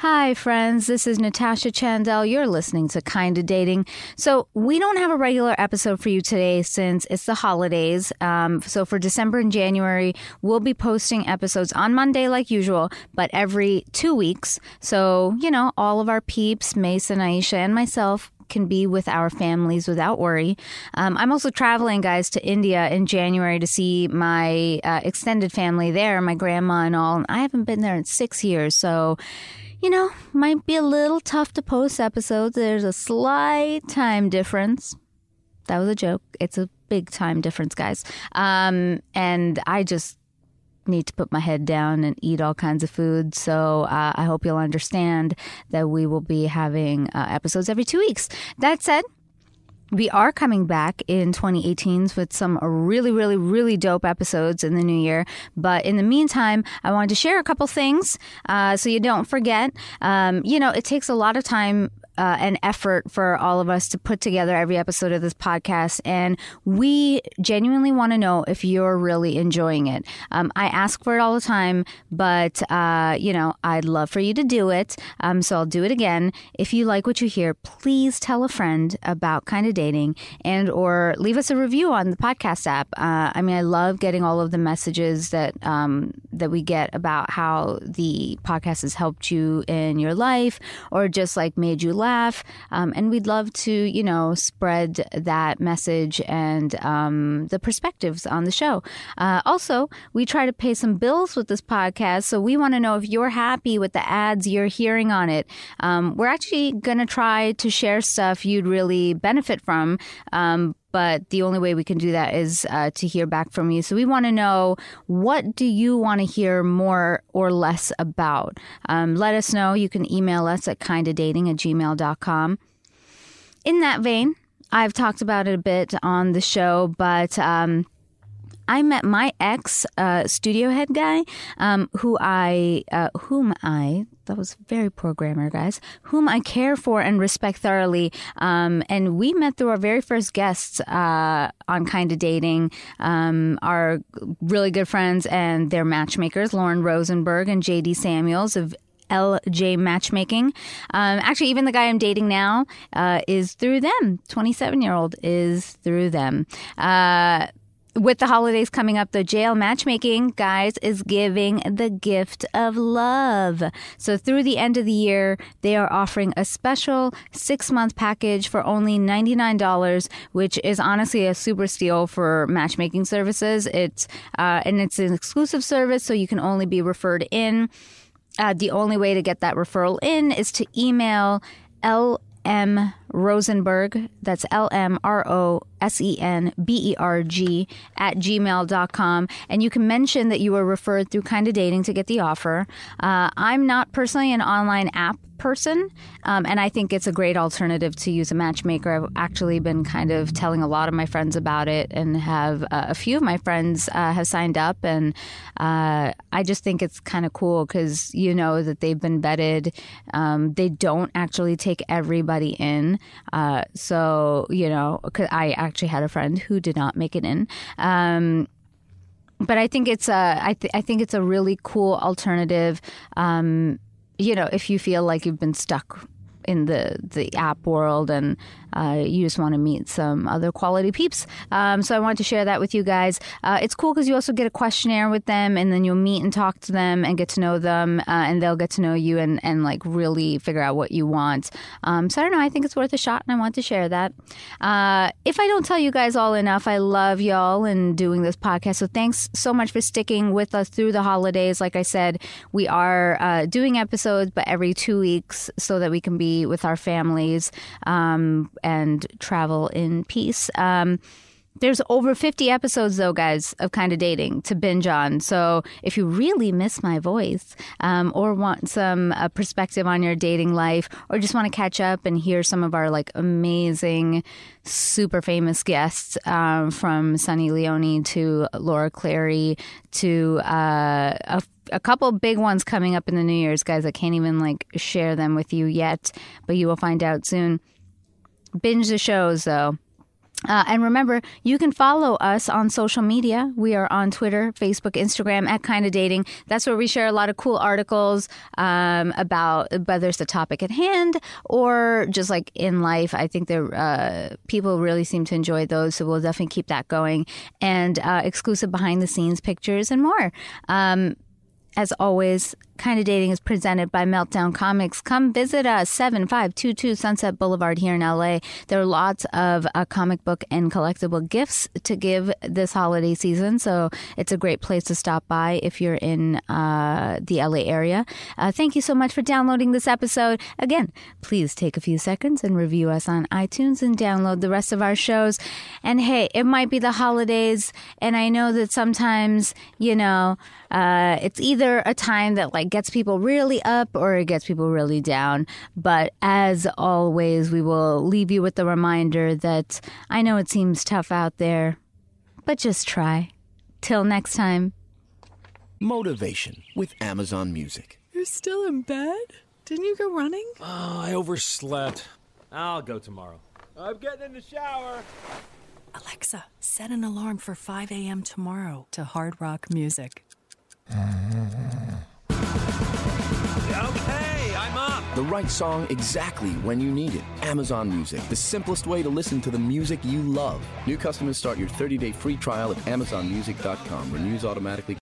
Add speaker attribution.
Speaker 1: Hi, friends. This is Natasha Chandel. You're listening to Kinda Dating. So, we don't have a regular episode for you today since it's the holidays. Um, so, for December and January, we'll be posting episodes on Monday like usual, but every two weeks. So, you know, all of our peeps, Mason, Aisha, and myself, can be with our families without worry. Um, I'm also traveling, guys, to India in January to see my uh, extended family there, my grandma and all. I haven't been there in six years, so you know, might be a little tough to post episodes. There's a slight time difference. That was a joke. It's a big time difference, guys. Um, and I just need to put my head down and eat all kinds of food. So uh, I hope you'll understand that we will be having uh, episodes every two weeks. That said, we are coming back in 2018 with some really, really, really dope episodes in the new year. But in the meantime, I wanted to share a couple things uh, so you don't forget. Um, you know, it takes a lot of time uh, an effort for all of us to put together every episode of this podcast. And we genuinely want to know if you're really enjoying it. Um, I ask for it all the time, but, uh, you know, I'd love for you to do it. Um, so I'll do it again. If you like what you hear, please tell a friend about Kinda Dating and or leave us a review on the podcast app. Uh, I mean, I love getting all of the messages that, um, that we get about how the podcast has helped you in your life or just like made you laugh laugh. Um, and we'd love to, you know, spread that message and um, the perspectives on the show. Uh, also, we try to pay some bills with this podcast. So we want to know if you're happy with the ads you're hearing on it. Um, we're actually going to try to share stuff you'd really benefit from. But the only way we can do that is uh, to hear back from you. So we want to know what do you want to hear more or less about? Um, let us know. You can email us at kindadating at gmail.com. In that vein, I've talked about it a bit on the show, but um, I met my ex uh, studio head guy, um, who I, uh, whom I, that was very poor grammar, guys, whom I care for and respect thoroughly. Um, and we met through our very first guests uh, on Kinda Dating, um, our really good friends and their matchmakers, Lauren Rosenberg and JD Samuels of LJ Matchmaking. Um, actually, even the guy I'm dating now uh, is through them. 27 year old is through them. Uh, with the holidays coming up, the jail matchmaking, guys, is giving the gift of love. So through the end of the year, they are offering a special six month package for only $99, which is honestly a super steal for matchmaking services. It's, uh, and it's an exclusive service, so you can only be referred in. Uh, the only way to get that referral in is to email L M Rosenberg, that's L M R O S E N B E R G, at gmail.com. And you can mention that you were referred through Kinda Dating to get the offer. Uh, I'm not personally an online app person, um, and I think it's a great alternative to use a matchmaker. I've actually been kind of telling a lot of my friends about it, and have uh, a few of my friends uh, have signed up, and uh, I just think it's kind of cool because you know that they've been vetted. Um, they don't actually take everybody in, uh, so you know, cause I actually had a friend who did not make it in. Um, but I think it's a I, th- I think it's a really cool alternative. Um, you know, if you feel like you've been stuck in the the app world and uh, you just want to meet some other quality peeps. Um, so I wanted to share that with you guys. Uh, it's cool because you also get a questionnaire with them, and then you'll meet and talk to them and get to know them, uh, and they'll get to know you and, and like really figure out what you want. Um, so I don't know. I think it's worth a shot, and I want to share that. Uh, if I don't tell you guys all enough, I love y'all and doing this podcast. So thanks so much for sticking with us through the holidays. Like I said, we are uh, doing episodes, but every two weeks so that we can be with our families. Um, and travel in peace. Um, there's over 50 episodes, though, guys, of Kinda Dating to binge on. So if you really miss my voice um, or want some uh, perspective on your dating life or just want to catch up and hear some of our like amazing, super famous guests um, from Sunny Leone to Laura Clery to uh, a a couple big ones coming up in the New Year's, guys. I can't even like share them with you yet, but you will find out soon. Binge the shows though. Uh, and remember, you can follow us on social media. We are on Twitter, Facebook, Instagram at Kinda Dating. That's where we share a lot of cool articles um, about whether it's the topic at hand or just like in life. I think the uh, people really seem to enjoy those, so we'll definitely keep that going. And uh, exclusive behind the scenes pictures and more. Um, as always, Kinda Dating is presented by Meltdown Comics. Come visit us, 7522 Sunset Boulevard here in LA. There are lots of uh, comic book and collectible gifts to give this holiday season, so it's a great place to stop by if you're in uh, the LA area. Uh, thank you so much for downloading this episode. Again, please take a few seconds and review us on iTunes and download the rest of our shows. And hey, it might be the holidays, and I know that sometimes, you know, uh, it's either a time that like gets people really up or it gets people really down. But as always, we will leave you with the reminder that I know it seems tough out there, but just try. Till next time.
Speaker 2: Motivation with Amazon Music.
Speaker 3: You're still in bed? Didn't you go running?
Speaker 4: Oh, I overslept. I'll go tomorrow. I'm getting in the shower.
Speaker 3: Alexa, set an alarm for 5 a.m. tomorrow to hard rock music.
Speaker 4: Mm-hmm.
Speaker 2: The right song exactly when you need it. Amazon Music, the simplest way to listen to the music you love. New customers start your 30 day free trial at AmazonMusic.com. Renews automatically.